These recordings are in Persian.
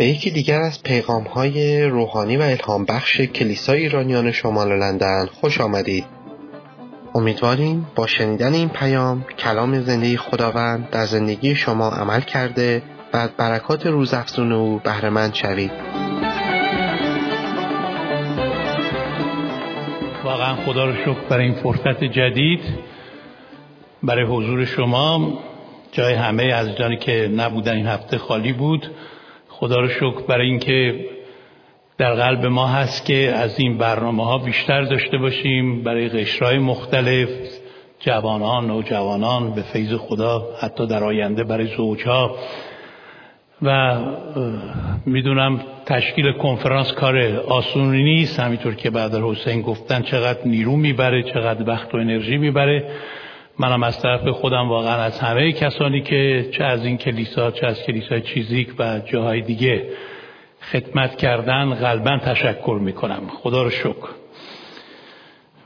به یکی دیگر از پیغام های روحانی و الهام بخش کلیسای ایرانیان شمال لندن خوش آمدید. امیدواریم با شنیدن این پیام کلام زندگی خداوند در زندگی شما عمل کرده و از برکات روزافزون او بهرهمند شوید. واقعا خدا رو شکر برای این فرصت جدید برای حضور شما جای همه از که نبودن این هفته خالی بود خدا رو شکر برای اینکه در قلب ما هست که از این برنامه ها بیشتر داشته باشیم برای قشرهای مختلف جوانان و جوانان به فیض خدا حتی در آینده برای زوجها. و می‌دونم تشکیل کنفرانس کار آسونی نیست همینطور که بعد حسین گفتن چقدر نیرو می‌بره چقدر وقت و انرژی می‌بره. منم از طرف خودم واقعا از همه کسانی که چه از این کلیسا چه از کلیسای چیزیک و جاهای دیگه خدمت کردن قلبا تشکر می‌کنم. خدا رو شکر.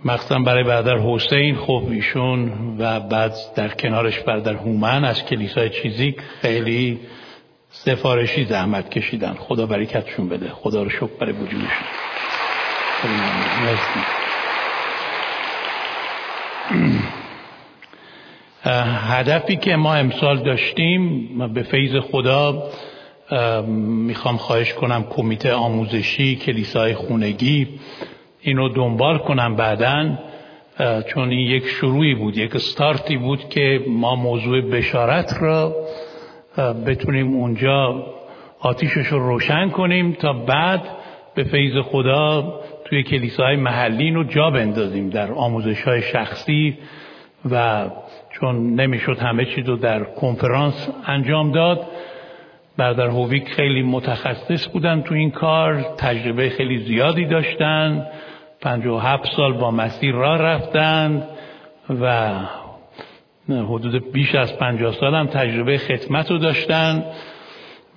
مخصوصا برای برادر حسین خب ایشون و بعد در کنارش برادر هومن از کلیسای چیزیک خیلی سفارشی زحمت کشیدن. خدا برکتشون بده. خدا رو شکر برای وجودشون. هدفی که ما امسال داشتیم به فیض خدا می‌خوام خواهش کنم کمیته آموزشی کلیسای خونگی اینو دنبال کنم بعدا چون این یک شروعی بود یک ستارتی بود که ما موضوع بشارت را بتونیم اونجا آتیشش رو روشن کنیم تا بعد به فیض خدا توی کلیساهای محلی رو جا بندازیم در آموزش های شخصی و چون نمی‌شد همه چیز رو در کنفرانس انجام داد. برادر هویک خیلی متخصص بودن تو این کار تجربه خیلی زیادی داشتن. پنج و هفت سال با مسیر راه رفتند و حدود بیش از پنجاه سال هم تجربه خدمت رو داشتن.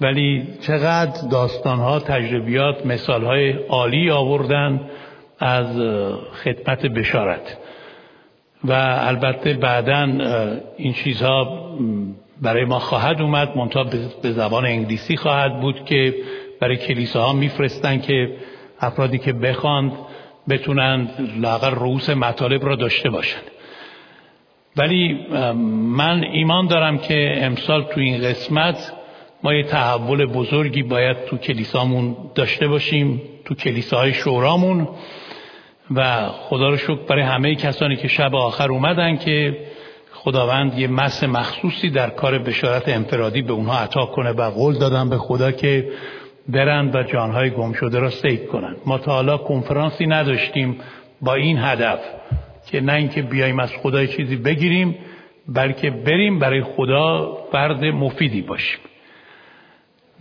ولی چقدر داستان ها تجربیات مثال های عالی آوردن از خدمت بشارت. و البته بعدا این چیزها برای ما خواهد اومد منتها به زبان انگلیسی خواهد بود که برای کلیساها میفرستن که افرادی که بخواند بتونن لاغر رؤوس مطالب را داشته باشند ولی من ایمان دارم که امسال تو این قسمت ما یه تحول بزرگی باید تو کلیسامون داشته باشیم تو کلیساهای شورامون. و خدا رو شکر برای همه کسانی که شب آخر اومدن که خداوند یه مس مخصوصی در کار بشارت انفرادی به اونها عطا کنه و قول دادن به خدا که برن و جانهای گم شده را سید کنن. ما تا حالا کنفرانسی نداشتیم با این هدف که نه اینکه بیایم از خدا چیزی بگیریم بلکه بریم برای خدا فرد مفیدی باشیم.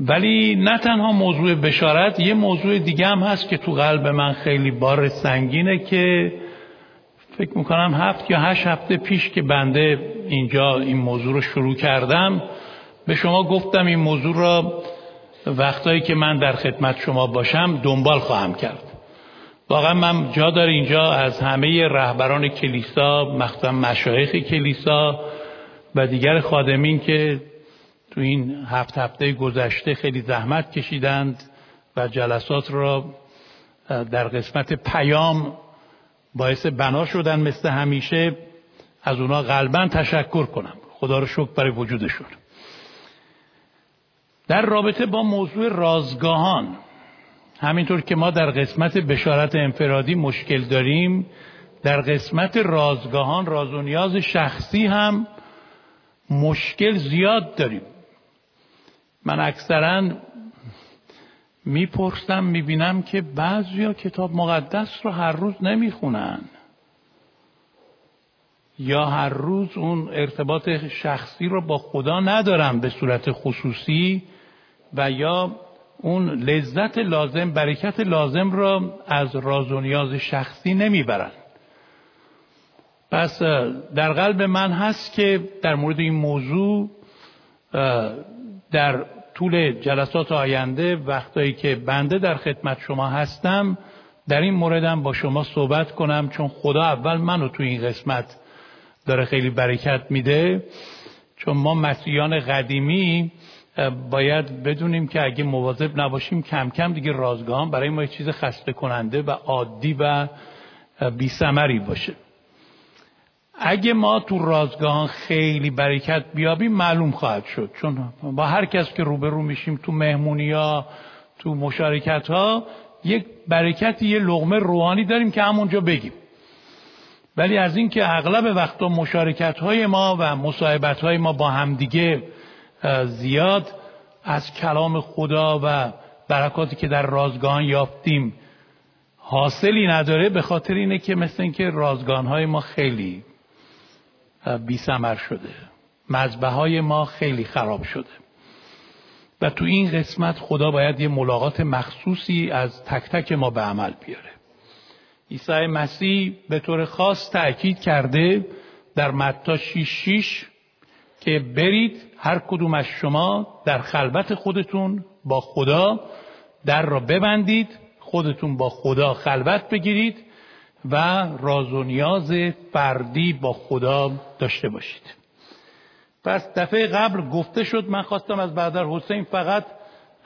ولی نه تنها موضوع بشارت یه موضوع دیگه هم هست که تو قلب من خیلی بار سنگینه که فکر می‌کنم هفت یا هشت هفته پیش که بنده اینجا این موضوع رو شروع کردم به شما گفتم این موضوع را وقتایی که من در خدمت شما باشم دنبال خواهم کرد. واقعا من جا داره اینجا از همه رهبران کلیسا مخصوصا مشایخ کلیسا و دیگر خادمین که تو این هفت هفته گذشته خیلی زحمت کشیدند و جلسات را در قسمت پیام باعث بنا شدن مثل همیشه از اونا قلبا تشکر کنم. خدا رو شکر برای وجودشون. در رابطه با موضوع رازگاهان همینطور که ما در قسمت بشارت انفرادی مشکل داریم در قسمت رازگاهان راز و نیاز شخصی هم مشکل زیاد داریم. من اکثرا می‌پرسم می‌بینم که بعضیا کتاب مقدس رو هر روز نمی‌خونن. یا هر روز اون ارتباط شخصی رو با خدا ندارن به صورت خصوصی و یا اون لذت لازم برکت لازم را از راز و نیاز شخصی نمی‌برن. پس در قلب من هست که در مورد این موضوع در طول جلسات آینده وقتایی که بنده در خدمت شما هستم در این موردم با شما صحبت کنم چون خدا اول منو تو این قسمت داره خیلی برکت میده. چون ما مسیحیان قدیمی باید بدونیم که اگه مواظب نباشیم کم کم دیگه رازگاهان برای ما چیز خسته کننده و عادی و بیسمری باشه. اگه ما تو رازگاهان خیلی برکت بیابیم معلوم خواهد شد. چون با هر کس که روبرو میشیم تو مهمونی ها تو مشارکت ها یک برکت یه لغمه روحانی داریم که همونجا بگیم. ولی از اینکه اغلب وقتا مشارکت های ما و مصاحبت های ما با همدیگه زیاد از کلام خدا و برکاتی که در رازگان یافتیم حاصلی نداره به خاطر اینه که مثل اینکه رازگان های ما خیلی بی شده. مذبه های ما خیلی خراب شده. و تو این قسمت خدا باید یه ملاقات مخصوصی از تک تک ما به عمل بیاره. عیسی مسیح به طور خاص تأکید کرده در متا 6 که برید هر کدوم از شما در خلوت خودتون با خدا در را ببندید خودتون با خدا خلوت بگیرید و راز و نیاز فردی با خدا داشته باشید. پس دفعه قبل گفته شد من خواستم از برادر حسین فقط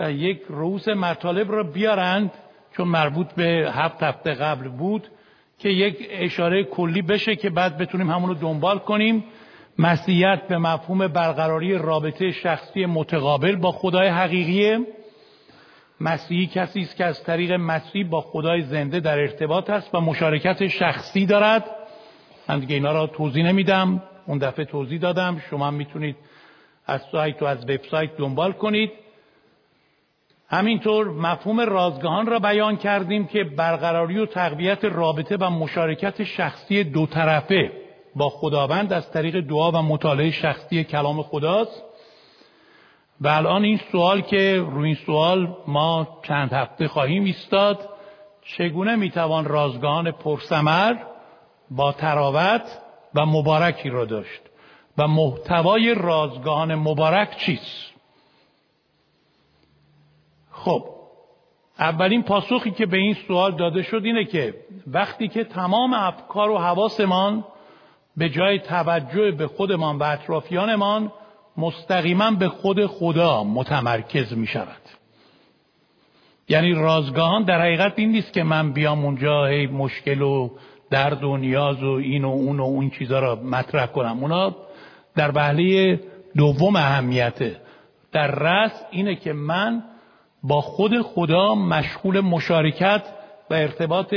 یک رؤوس مطالب را بیارند چون مربوط به هفت هفته قبل بود که یک اشاره کلی بشه که بعد بتونیم همونو دنبال کنیم. مسیحیت به مفهوم برقراری رابطه شخصی متقابل با خدای حقیقیه. مسیحی کسی است که از طریق مسیح با خدای زنده در ارتباط است و مشارکت شخصی دارد. من دیگه اینا را توضیح نمیدم. اون دفعه توضیح دادم. شما می‌تونید از سایت و از وبسایت دنبال کنید. همینطور مفهوم رازگاهان را بیان کردیم که برقراری و تقویت رابطه و مشارکت شخصی دو طرفه با خداوند از طریق دعا و مطالعه شخصی کلام خداست. و الان این سوال که روی این سوال ما چند هفته خواهیم ایستاد چگونه می‌توان رازگاهان پرسمر با تراوت و مبارکی را داشت؟ و محتوای رازگاهان مبارک چیست؟ خب اولین پاسخی که به این سوال داده شد اینه که وقتی که تمام افکار و حواسمان به جای توجه به خودمان و اطرافیانمان مستقیما به خود خدا متمرکز می شود یعنی رازگاهان در حقیقت این نیست که من بیام اونجا هی مشکل و درد و نیاز و این و اون و اون چیزا را مطرح کنم. اونا در بحله دوم اهمیته در رأس اینه که من با خود خدا مشغول مشارکت و ارتباط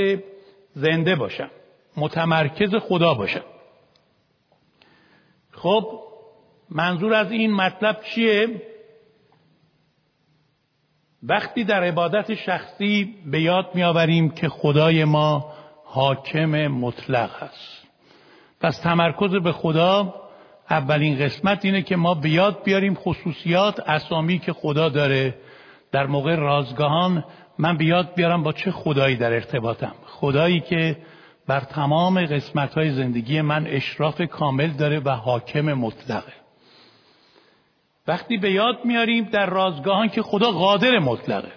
زنده باشم. متمرکز خدا باشم. خب منظور از این مطلب چیه؟ وقتی در عبادت شخصی به یاد میآوریم که خدای ما حاکم مطلق است. پس تمرکز به خدا اولین قسمت اینه که ما به یاد بیاریم خصوصیات اسامی که خدا داره. در موقع رازگاهان من به یاد بیارم با چه خدایی در ارتباطم. خدایی که بر تمام قسمت های زندگی من اشراف کامل داره و حاکم مطلقه. وقتی به یاد میاریم در رازگاهان که خدا قادر مطلقه.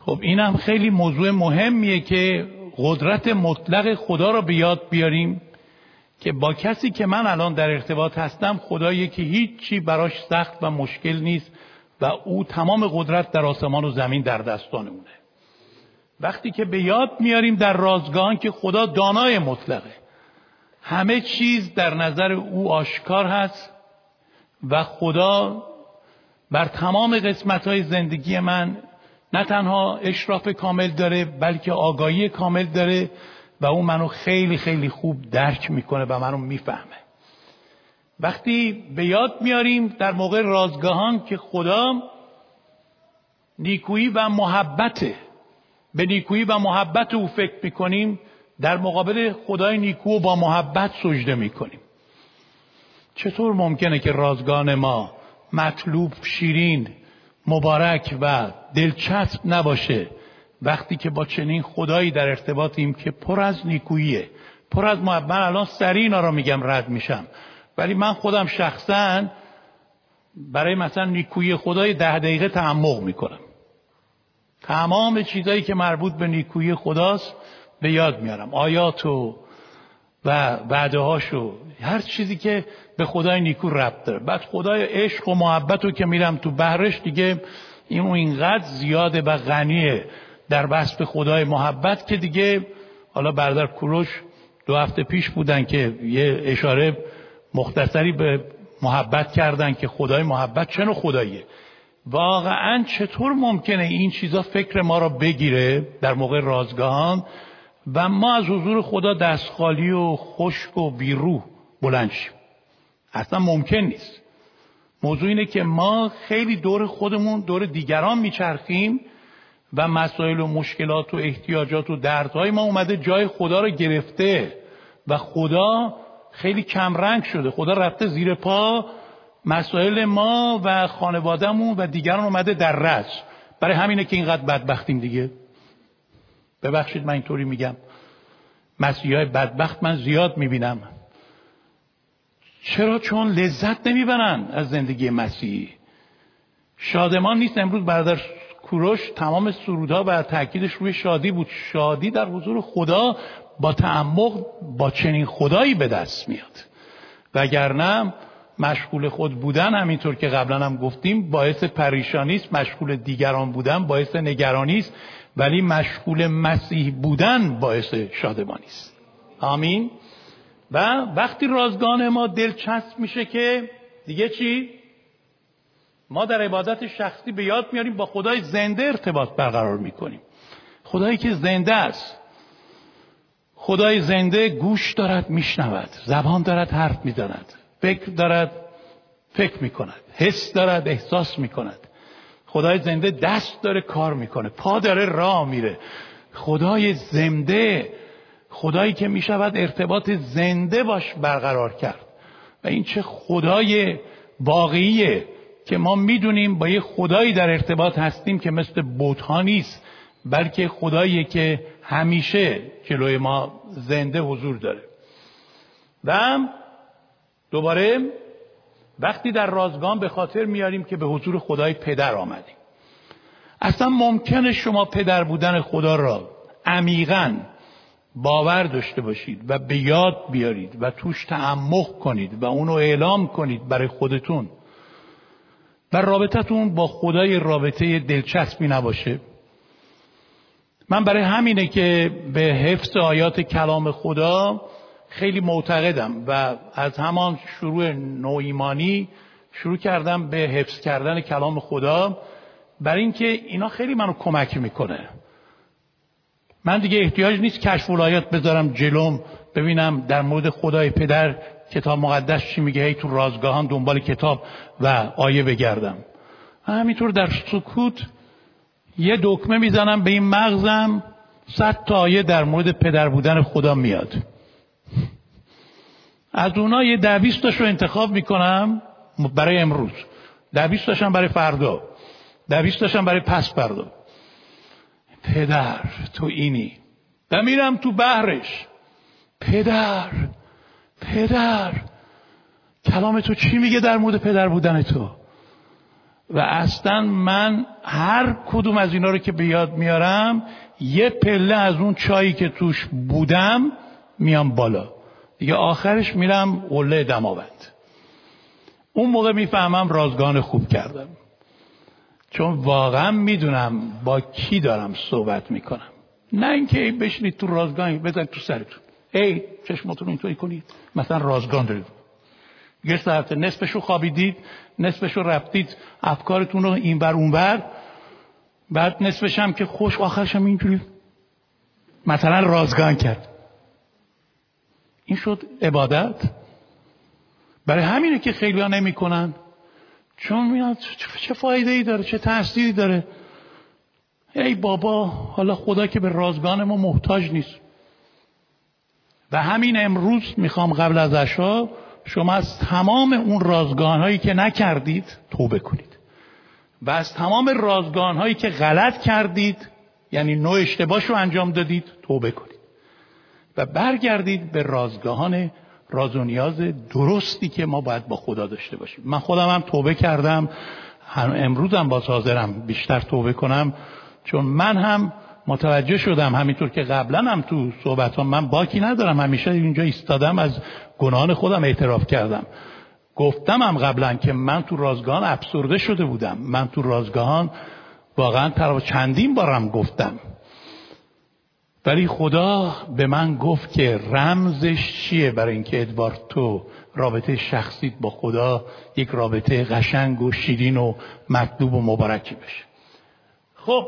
خب این هم خیلی موضوع مهمیه که قدرت مطلق خدا را به یاد بیاریم که با کسی که من الان در ارتباط هستم خدایی که هیچی براش سخت و مشکل نیست و او تمام قدرت در آسمان و زمین در دستانمونه وقتی که به یاد میاریم در رازگاهان که خدا دانای مطلقه. همه چیز در نظر او آشکار هست. و خدا بر تمام قسمت های زندگی من نه تنها اشراف کامل داره بلکه آگاهی کامل داره و او منو خیلی خیلی خوب درک می‌کنه و منو می‌فهمه. وقتی به یاد میاریم در موقع رازگاهان که خدا نیکویی و محبته به نیکویی و محبت او فکر می‌کنیم در مقابل خدای نیکو با محبت سجده می‌کنیم. چطور ممکنه که رازگان ما مطلوب شیرین مبارک و دلچسب نباشه؟ وقتی که با چنین خدایی در ارتباطیم که پر از نیکوییه پر از محبت من الان سریع اینا رو میگم رد میشم. ولی من خودم شخصا برای مثلا نیکویی خدای ده دقیقه تعمق می‌کنم. تمام چیزایی که مربوط به نیکویی خداست به یاد میارم. آیات و و وعده هاشو هر چیزی که به خدای نیکو ربط داره. بعد خدای عشق و محبت که میرم تو بهرش دیگه این اینقدر زیاده و غنیه. در به خدای محبت که دیگه حالا برادر کوروش دو هفته پیش بودن که یه اشاره مختصری به محبت کردن که خدای محبت چه خداییه. واقعا چطور ممکنه این چیزا فکر ما را بگیره؟ در موقع رازگاهان و ما از حضور خدا دستخالی و خشک و بیروح بلند شیم. اصلا ممکن نیست. موضوع اینه که ما خیلی دور خودمون دور دیگران میچرخیم و مسائل و مشکلات و احتیاجات و دردهای ما اومده جای خدا رو گرفته و خدا خیلی کمرنگ شده. خدا رفته زیر پا مسائل ما و خانوادهمون و دیگران اومده در رج برای همینه که اینقدر بدبختیم دیگه. ببخشید من اینطوری میگم. مسیحای بدبخت من زیاد می‌بینم. چرا چون لذت نمی‌برن از زندگی مسیحی؟ شادمان نیست امروز برادر کوروش تمام سرودها و تاکیدش روی شادی بود. شادی در حضور خدا با تعمق با چنین خدایی به دست میاد. وگرنه مشغول خود بودن همینطور که قبلا هم گفتیم باعث پریشانی است مشغول دیگران بودن باعث نگرانی است. ولی مشغول مسیح بودن باعث شادمانی است. آمین. و وقتی رازگان ما دلچسب میشه که دیگه چی؟ ما در عبادت شخصی به یاد میاریم با خدای زنده ارتباط برقرار می‌کنیم. خدایی که زنده است خدای زنده گوش دارد میشنود زبان دارد حرف می‌زند فکر دارد فکر می‌کند حس دارد احساس می‌کند. خدای زنده دست داره کار می‌کنه پا داره راه میره. خدای زنده خدایی که می‌شود ارتباط زنده باش برقرار کرد. و این چه خدای واقعیه که ما می‌دونیم با یه خدایی در ارتباط هستیم که مثل بوتها نیست بلکه خدایی که همیشه جلوی ما زنده حضور داره. و دوباره وقتی در رازگان به خاطر میاریم که به حضور خدای پدر آمدیم. اصلا ممکنه شما پدر بودن خدا را عمیقا باور داشته باشید و به یاد بیارید و توش تعمق کنید و اونو اعلام کنید برای خودتون. و رابطتون با خدای رابطه دلچسبی نباشه. من برای همینه که به حفظ آیات کلام خدا خیلی معتقدم و از همان شروع نوایمانی شروع کردم به حفظ کردن کلام خدا برای اینکه اینا خیلی منو کمک می‌کنه. من دیگه احتیاج نیست کشف ولایت بذارم جلوم ببینم در مورد خدای پدر کتاب مقدس چی میگه هی تو رازگاهان دنبال کتاب و آیه بگردم. همینطور در سکوت یه دکمه می‌زنم به این مغزم صد تا آیه در مورد پدر بودن خدا میاد. از اونا یه ده رو انتخاب می‌کنم برای امروز. ده بیست برای فردا. ده بیست برای پس فردا. پدر تو اینی. و میرم تو بحرش. پدر پدر کلام تو چی میگه در مورد پدر بودن تو؟ و اصلا من هر کدوم از اینا رو که به یاد میارم یه پله از اون چایی که توش بودم میام بالا. دیگه آخرش میرم قله دماوند اون موقع می‌فهمم رازگان خوب کردم. چون واقعا می‌دونم با کی دارم صحبت می‌کنم. نه اینکه ای بشینید تو رازگان بزن تو سرتون ای چشماتون اینطوری کنید. مثلا رازگان دارید. یه ساعت نصفشو خوابیدید نصفشو رفتید افکارتون رو این بر اون بر بعد نصفش هم که خوش آخرش هم اینجوری. مثلا رازگان کرد. این شد عبادت. برای همینه که خیلی ها نمی کنن چون میاد چه فایده ای داره چه تأثیری داره. ای بابا حالا خدا که به رازگان ما محتاج نیست. و همین امروز می‌خوام قبل از عشا شما از تمام اون رازگان هایی که نکردید توبه کنید. و از تمام رازگان هایی که غلط کردید یعنی نوع اشتباش رو انجام دادید توبه کنید. و برگردید به رازگاهان راز و نیاز درستی که ما باید با خدا داشته باشیم. من خودم هم توبه کردم. امروزم با حاضرم بیشتر توبه کنم. چون من هم متوجه شدم همینطور که قبلا هم تو صحبت هم من باکی ندارم. همیشه اینجا ایستادم از گناهان خودم اعتراف کردم. گفتم هم قبلا که من تو رازگاهان ابسورده شده بودم. من تو رازگاهان واقعا چندین بارم گفتم. ولی خدا به من گفت که رمزش چیه برای اینکه ادوارد تو رابطه شخصیت با خدا یک رابطه قشنگ و شیرین و مطلوب و مبارکی بشه. خب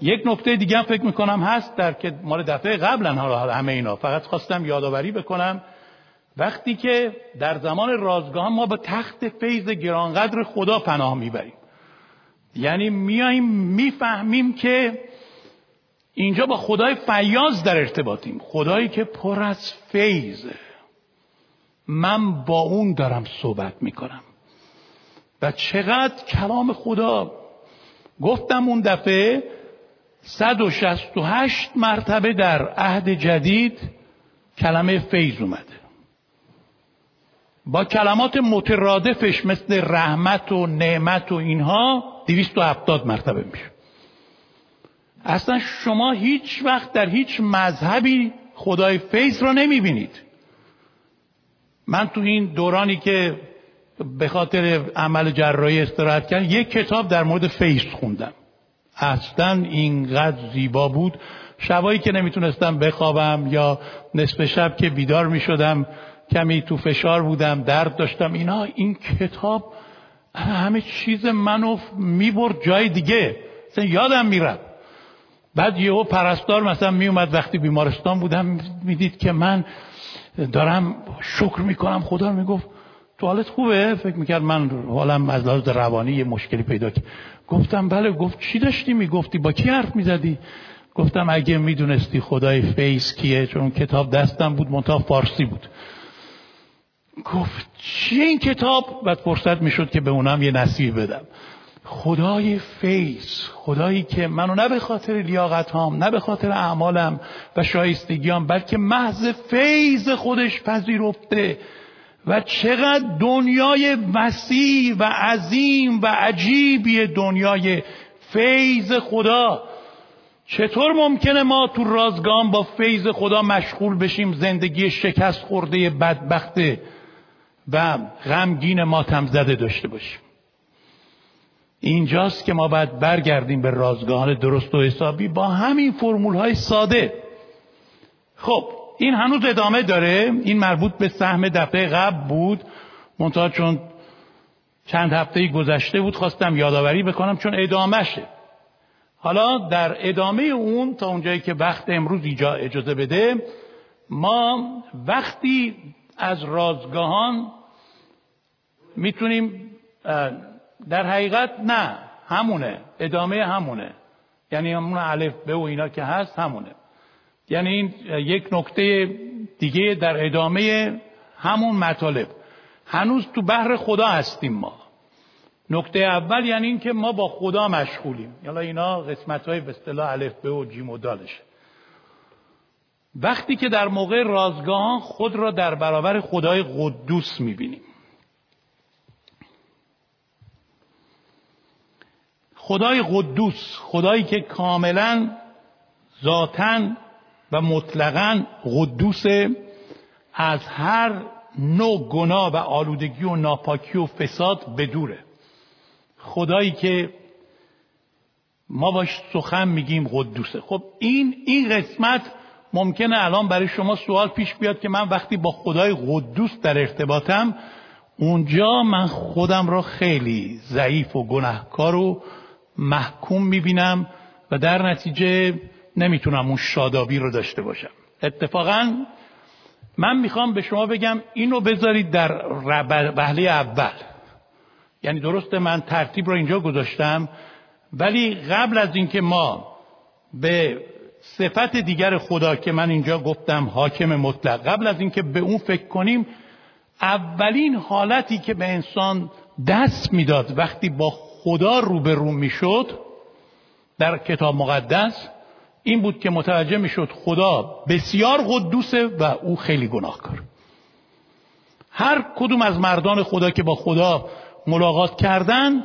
یک نکته دیگه هم فکر می‌کنم هست در که مال دفعه قبلا همه اینا. فقط خواستم یادآوری بکنم. وقتی که در زمان رازگاه ما به تخت فیض گرانقدر خدا پناه می‌بریم. یعنی میاییم می‌فهمیم که اینجا با خدای فیاض در ارتباطیم. خدایی که پر از فیضه. من با اون دارم صحبت می‌کنم. و چقدر کلام خدا. گفتم اون دفعه 168 مرتبه در عهد جدید کلمه فیض اومده. با کلمات مترادفش مثل رحمت و نعمت و اینها 270 مرتبه میشه. اصلا شما هیچ وقت در هیچ مذهبی خدای فیض را نمی‌بینید. من تو این دورانی که به خاطر عمل جراحی استراحت کردم یک کتاب در مورد فیض خوندم. اصلا اینقدر زیبا بود. شبایی که نمی‌تونستم بخوابم یا نصف شب که بیدار می‌شدم کمی تو فشار بودم درد داشتم اینا این کتاب همه چیز منو می‌برد جای دیگه. یادم میرم بعد یهو پرستار مثلا میومد وقتی بیمارستان بودم می‌دید که من دارم شکر می‌کنم خدا رو می‌گفت. تو حالت خوبه؟ فکر می‌کرد من حالم از لحاظ روانی یه مشکلی پیدا کرد گفتم بله گفت چی داشتی می‌گفتی؟ با کی حرف می‌زدی؟ گفتم اگه می‌دونستی خدای فیس کیه چون کتاب دستم بود منتها فارسی بود. گفت چیه این کتاب؟ بعد فرصت می‌شد که به اونم یه نصیب بدم. خدای فیض خدایی که منو نه به خاطر لیاقت هام نه به خاطر اعمالم و شایستگیام بلکه محض فیض خودش پذیرفته. و چقدر دنیای وسیع و عظیم و عجیبی دنیای فیض خدا. چطور ممکنه ما تو رازگان با فیض خدا مشغول بشیم زندگی شکست خورده بدبخت و غمگین ماتم زده داشته باشیم؟ اینجاست که ما باید برگردیم به رازگاهان درست و حسابی با همین فرمول های ساده. خب این هنوز ادامه داره. این مربوط به سهم دفعه قبل بود. منتها چون چند هفته گذشته بود خواستم یادآوری بکنم چون ادامهشه. حالا در ادامه اون تا اونجایی که وقت امروز ایجا اجازه بده ما وقتی از رازگاهان می‌تونیم در حقیقت نه همونه ادامه همونه. یعنی همون الف به و اینا که هست همونه. یعنی این یک نکته دیگه در ادامه همون مطالب. هنوز تو بحر خدا هستیم ما. نکته اول یعنی این که ما با خدا مشغولیم. یالا اینا قسمت های به اصطلاح الف به و جیم و دالشه. وقتی که در موقع رازگاهان خود را در برابر خدای قدوس می‌بینیم. خدای قدوس خدایی که کاملا ذاتا و مطلقا قدوس از هر نوع گناه و آلودگی و ناپاکی و فساد بدوره خدایی که ما باش سخن میگیم قدوسه. خب این این قسمت ممکنه الان برای شما سوال پیش بیاد که من وقتی با خدای قدوس در ارتباطم اونجا من خودم را خیلی ضعیف و گناهکار و محکوم می‌بینم و در نتیجه نمی‌تونم اون شادابی رو داشته باشم. اتفاقا من می‌خوام به شما بگم اینو بذارید در وهله اول. یعنی درسته من ترتیب رو اینجا گذاشتم ولی قبل از اینکه ما به صفت دیگر خدا که من اینجا گفتم حاکم مطلق قبل از اینکه به اون فکر کنیم اولین حالتی که به انسان دست می‌داد وقتی با خدا روبرو می‌شد در کتاب مقدس این بود که متوجه می‌شد خدا بسیار قدوسه و او خیلی گناهکار. هر کدوم از مردان خدا که با خدا ملاقات کردن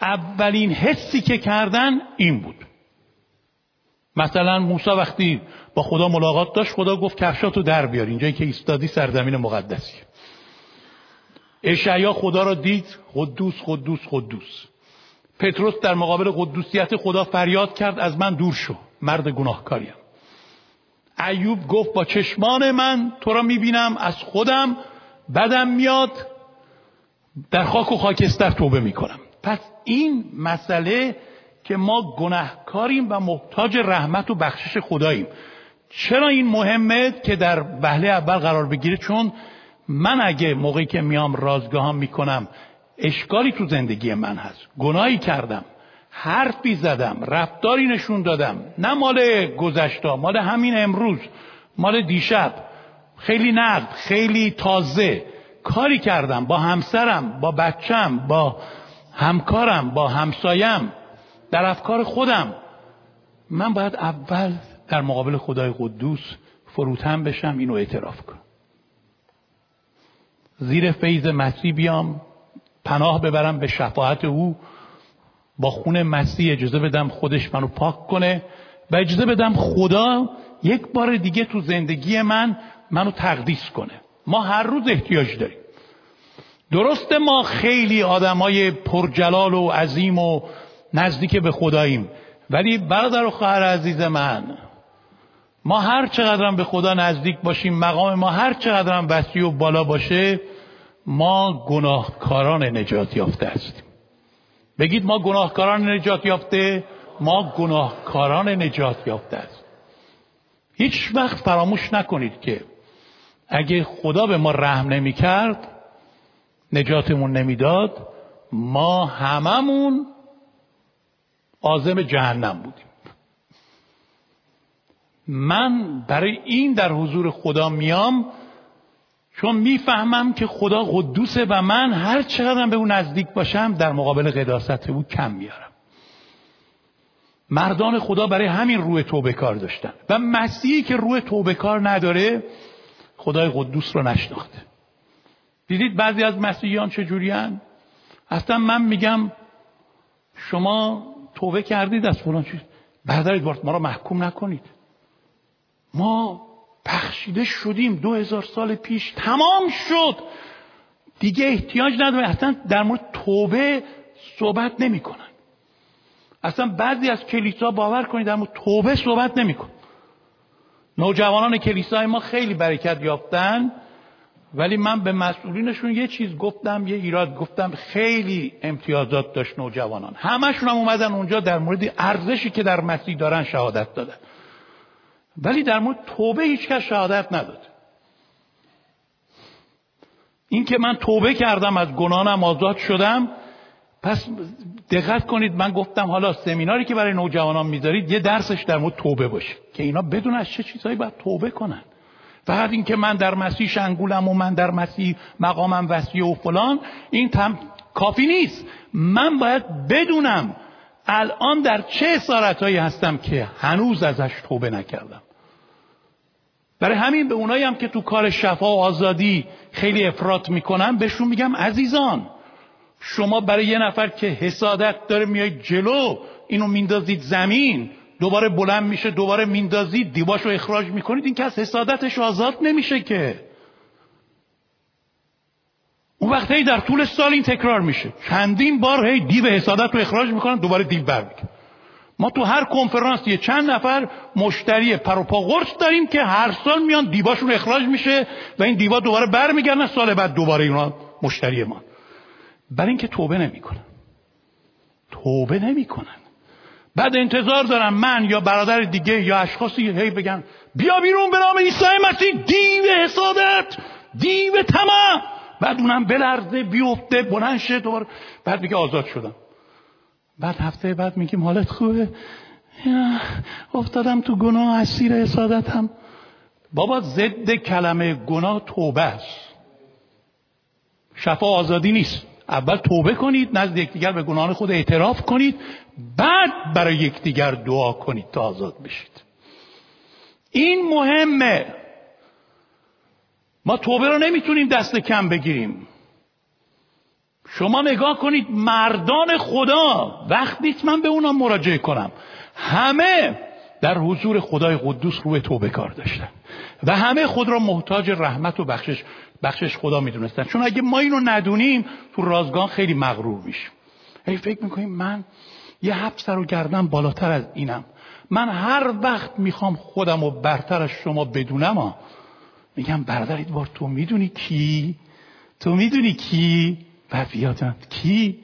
اولین حسی که کردن این بود. مثلا موسی وقتی با خدا ملاقات داشت خدا گفت کفشاتو در بیار اینجایی که ایستادی سرزمین مقدسی. اشعیا خدا را دید قدوس قدوس قدوس. پتروس در مقابل قدوسیت خدا فریاد کرد از من دور شو. مرد گناهکاریم ایوب گفت با چشمان من تو را می‌بینم از خودم بدم میاد در خاک و خاکستر توبه می‌کنم. پس این مسئله که ما گناهکاریم و محتاج رحمت و بخشش خداییم. چرا این مهمه که در وهله اول قرار بگیره؟ چون من اگه موقعی که میام رازگاه می‌کنم اشکالی تو زندگی من هست. گناهی کردم. حرفی زدم. رفتاری نشون دادم. نه مال گذشته مال همین امروز. مال دیشب. خیلی نقد خیلی تازه. کاری کردم با همسرم با بچم با همکارم با همسایم. در افکار خودم. من باید اول در مقابل خدای قدوس فروتن بشم اینو اعتراف کنم. زیر فیض مسیح بیام. پناه ببرم به شفاعت او با خون مسیح اجازه بدم خودش منو پاک کنه و اجازه بدم خدا یک بار دیگه تو زندگی من منو تقدیس کنه. ما هر روز احتیاج داریم. درسته ما خیلی آدمای پرجلال و عظیم و نزدیک به خداییم ولی برادر و خواهر عزیز من ما هر چقدرم به خدا نزدیک باشیم مقام ما هر چقدرم وسیع و بالا باشه ما گناهکاران نجات یافته هستیم. بگید ما گناهکاران نجات یافته؟ ما گناهکاران نجات یافته است هیچ وقت فراموش نکنید که اگه خدا به ما رحم نمی کرد نجاتمون نمی‌داد ما هممون آزم جهنم بودیم. من برای این در حضور خدا میام چون می‌فهمم که خدا قدوسه و من هر چقدر به اون نزدیک باشم در مقابل قداست او کم میارم. مردان خدا برای همین روی توبه کار داشتن. و مسیحی که روی توبه کار نداره خدای قدوس رو نشناخته. دیدید بعضی از مسیحیان چجوریان اصلا من میگم شما توبه کردید از فلان چیز. برادر ما رو محکوم نکنید. ما بخشیده شدیم دو هزار سال پیش. تمام شد. دیگه احتیاج نداره اصلا در مورد توبه صحبت نمی‌کنن. اصلا بعضی از کلیسا باور کنید در مورد توبه صحبت نمیکن نوجوانان کلیسای ما خیلی برکت یافتن. ولی من به مسئولینشون یه چیز گفتم یه ایراد گفتم. خیلی امتیازات داشت نوجوانان. همشون هم اومدن اونجا در مورد ارزشی که در مسیح دارن شهادت دادن. ولی در مورد توبه هیچکس شهادت نداد. این که من توبه کردم از گناهانم آزاد شدم پس دقت کنید من گفتم حالا سمیناری که برای نوجوانان می‌ذارید یه درسش در مورد توبه باشه. که اینا بدون از چه چیزهایی باید توبه کنن. فقط این که من در مسیح شنگولم و من در مسیح مقامم وسیع و فلان این تم کافی نیست. من باید بدونم الان در چه اسارتهایی هستم که هنوز ازش توبه نکردم. برای همین به اونایی هم که تو کار شفا و آزادی خیلی افراط می‌کنن بهشون میگم عزیزان شما برای یه نفر که حسادت داره میای جلو اینو میندازید زمین دوباره بلند میشه دوباره میندازید دیواشو اخراج می‌کنید این که از حسادتش آزاد نمیشه که. اون وقت در طول سال این تکرار میشه. چندین بار هی دیو حسادت رو اخراج می‌کنن دوباره دیو برمیگن ما تو هر کنفرانس یه چند نفر مشتری پروپا قرص داریم که هر سال میان دیواشون اخراج میشه و این دیوا دوباره برمیگردن سال بعد دوباره اینا مشتری ما. برای اینکه توبه نمی‌کنن. توبه نمی‌کنن. بعد انتظار دارم من یا برادر دیگه یا اشخاصی هی بگن بیا بیرون به نام عیسی مسیح دیو حسادت دیو تمام بعد اونم بلرزه بیفته بلند شه دوباره. بعد میگه آزاد شدم. بعد هفته بعد میگیم حالت خوبه. افتادم تو گناه اسیر حسادتم بابا ضد کلمه گناه توبه است. شفا آزادی نیست. اول توبه کنید نزد یکدیگر به گناهان خود اعتراف کنید بعد برای یکدیگر دعا کنید تا آزاد بشید. این مهمه. ما توبه رو نمی‌تونیم دست کم بگیریم. شما نگاه کنید مردان خدا وقت نیست من به اونا مراجعه کنم. همه در حضور خدای قدوس روی توبه کار داشتن. و همه خود را محتاج رحمت و بخشش بخشش خدا می‌دونستن. چون اگه ما اینو ندونیم تو رازگان خیلی مغرور میشیم. هی فکر می‌کنیم من یه حب سر و گردن بالاتر از اینم. من هر وقت می‌خوام خودم و برتر از شما بدونم ها میگم برادر بار تو می‌دونی کی؟ تو می‌دونی کی؟ و کی؟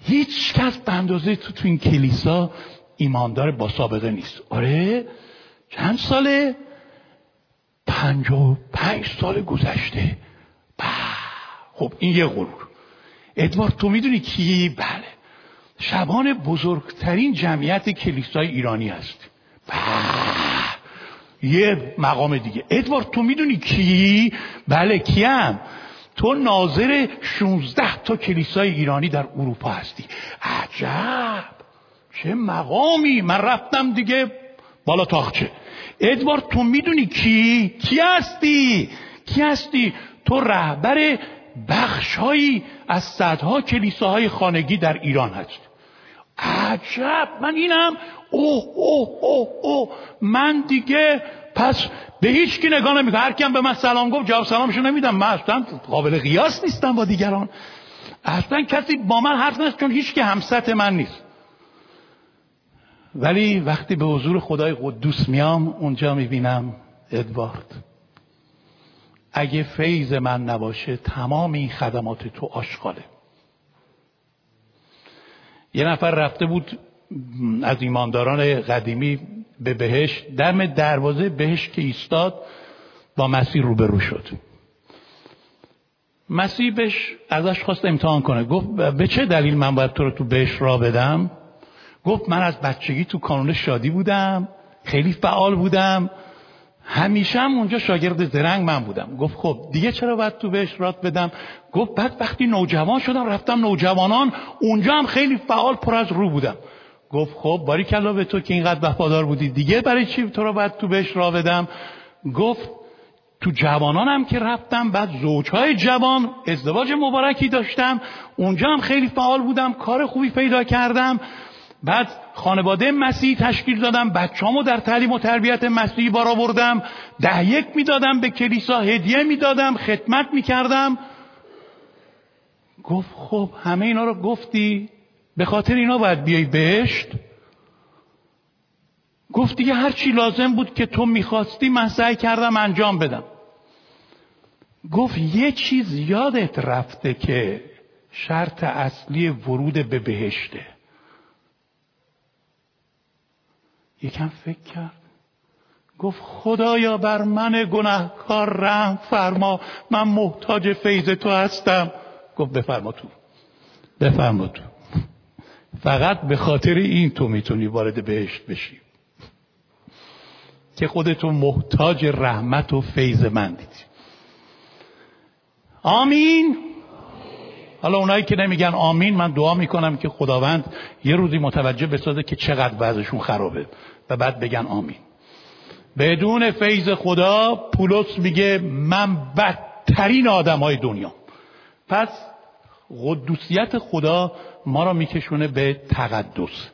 هیچ کس به اندازه تو تو این کلیسا ایماندار با سابقه نیست. آره؟ چند ساله؟ پنج و پنج سال گذشته. خب این یه غرور. ادوارد تو می‌دونی کی؟ بله. شبان بزرگترین جمعیت کلیسای ایرانی است یه مقام دیگه. ادوارد تو می‌دونی کی؟ بله کیم. تو ناظر 16 تا کلیسای ایرانی در اروپا هستی. عجب! چه مقامی! من رفتم دیگه بالا تاخچه. ادوارد تو می‌دونی کی؟ کی هستی؟ کی هستی؟ تو رهبر بخشهایی از صدها کلیساهای خانگی در ایران هست عجب! من اینم. اوه اوه اوه اوه. من دیگه پس به هیچ کی نگاه نمی‌کنم هر کیم به من سلام گفت جواب سلامشو نمیدم. من اصلا قابل قیاس نیستم با دیگران. اصلا کسی با من حرف نیست چون هیچ که همسط من نیست. ولی وقتی به حضور خدای قدوس میام اونجا می‌بینم ادوارد. اگه فیض من نباشه تمام این خدمات تو آشغاله. یه نفر رفته بود از ایمانداران قدیمی به بهش دم دروازه بهش که ایستاد با مسیح روبرو شد. مسیح بهش ازش خواست امتحان کنه. گفت به چه دلیل من باید تو رو تو بهش را بدم؟ گفت من از بچگی تو کانون شادی بودم خیلی فعال بودم. همیشه هم اونجا شاگرد زرنگ من بودم. گفت خب دیگه چرا باید تو بهش رات بدم؟ گفت بعد وقتی نوجوان شدم رفتم نوجوانان اونجا هم خیلی فعال پر از رو بودم. گفت خب باری کلا به تو که اینقدر وفادار بودی. دیگه برای چی تو رو باید تو بهش را بدم؟ گفت تو جوانانم که رفتم بعد زوجهای جوان ازدواج مبارکی داشتم. اونجا هم خیلی فعال بودم کار خوبی پیدا کردم. بعد خانواده مسیحی تشکیل دادم بچه‌امو در تعلیم و تربیت مسیحی بار آوردم ده یک می‌دادم به کلیسا هدیه می‌دادم خدمت می‌کردم. گفت خب همه اینا رو گفتی؟ به خاطر اینا باید بیای بهشت. گفت دیگه هر چی لازم بود که تو می‌خواستی من سعی کردم انجام بدم. گفت یه چیز یادت رفته که شرط اصلی ورود به بهشته. یکم فکر کرد. گفت خدایا بر من گناهکار رحم فرما. من محتاج فیض تو هستم. گفت بفرما تو. بفرما تو. فقط به خاطر این تو می‌تونی وارد بهشت بشی. که خودتو محتاج رحمت و فیض من دیدی آمین. حالا اونایی که نمیگن آمین من دعا می‌کنم که خداوند یه روزی متوجه بسازه که چقدر وضعشون خرابه و بعد بگن آمین. بدون فیض خدا پولس میگه من بدترین آدم های دنیا پس قدوسیت خدا ما را میکشونه به تقدس.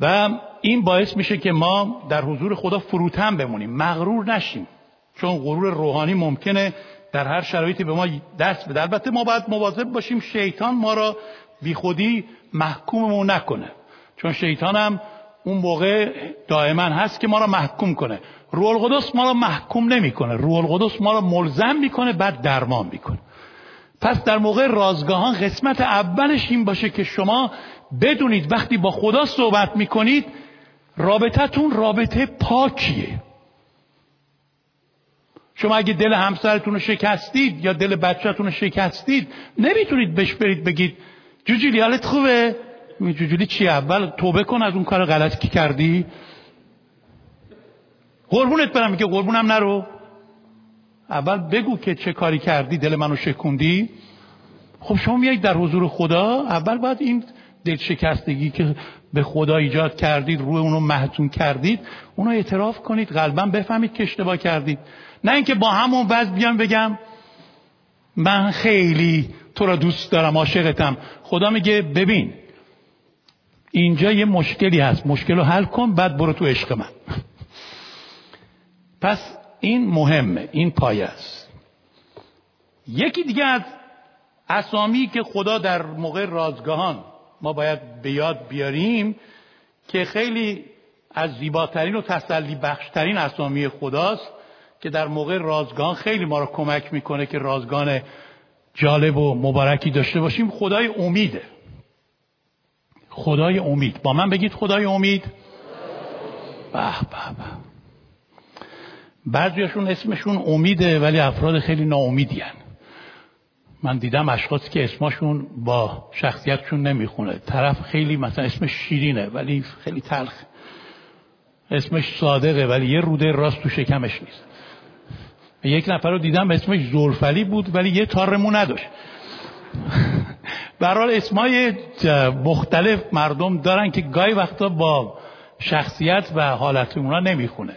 و این باعث میشه که ما در حضور خدا فروتن بمونیم. مغرور نشیم. چون غرور روحانی ممکنه در هر شرایطی به ما دست بده. البته ما باید مواظب باشیم شیطان ما را بیخودی محکوممون نکنه. چون شیطان هم اون موقع دائما هست که ما را محکوم کنه. روح القدس ما را محکوم نمی‌کنه. روح القدس ما را ملزم می‌کنه بعد درمان می‌کنه. پس در موقع رازگاهان قسمت اولش این باشه که شما بدونید وقتی با خدا صحبت می‌کنید رابطتون رابطه پاکیه. شما اگه دل همسرتون رو شکستید یا دل بچهتون رو شکستید نمی‌تونید بهش برید بگید جوجیلی حالت خوبه؟ جوجولی چی اول؟ توبه کن از اون کار غلطی که کردی. قربونت برم که قربونم نرو. اول بگو که چه کاری کردی دل منو شکوندی. خب شما میایید در حضور خدا اول باید این دل شکستگی که به خدا ایجاد کردید روی اونو محتون کردید اونو اعتراف کنید قلبا بفهمید که اشتباه کردید. نه اینکه با همون وضع بیام بگم من خیلی تو را دوست دارم عاشقتم. خدا میگه ببین اینجا یه مشکلی هست مشکل رو حل کن بعد برو تو عشق من. پس این مهمه این پایه است. یکی دیگه از اسامی که خدا در موقع رازگاهان ما باید به یاد بیاریم که خیلی از زیباترین و تسلی بخشترین اسامی خداست که در موقع رازگان خیلی ما رو کمک می‌کنه که رازگان جالب و مبارکی داشته باشیم. خدای امیده خدای امید. با من بگید خدای امید. به به به. بعضیشون اسمشون امیده ولی افراد خیلی ناامیدی من دیدم اشخاصی که اسمشون با شخصیتشون نمی‌خونه. طرف خیلی مثلا اسمش شیرینه ولی خیلی تلخ. اسمش صادقه ولی یه روده راست تو شکمش نیست. یک نفر رو دیدم اسمش زلفلی بود ولی یه تارمو نداشت. برحال اسمای مختلف مردم دارن که گاهی وقتا با شخصیت و حالت اونا نمی‌خونه.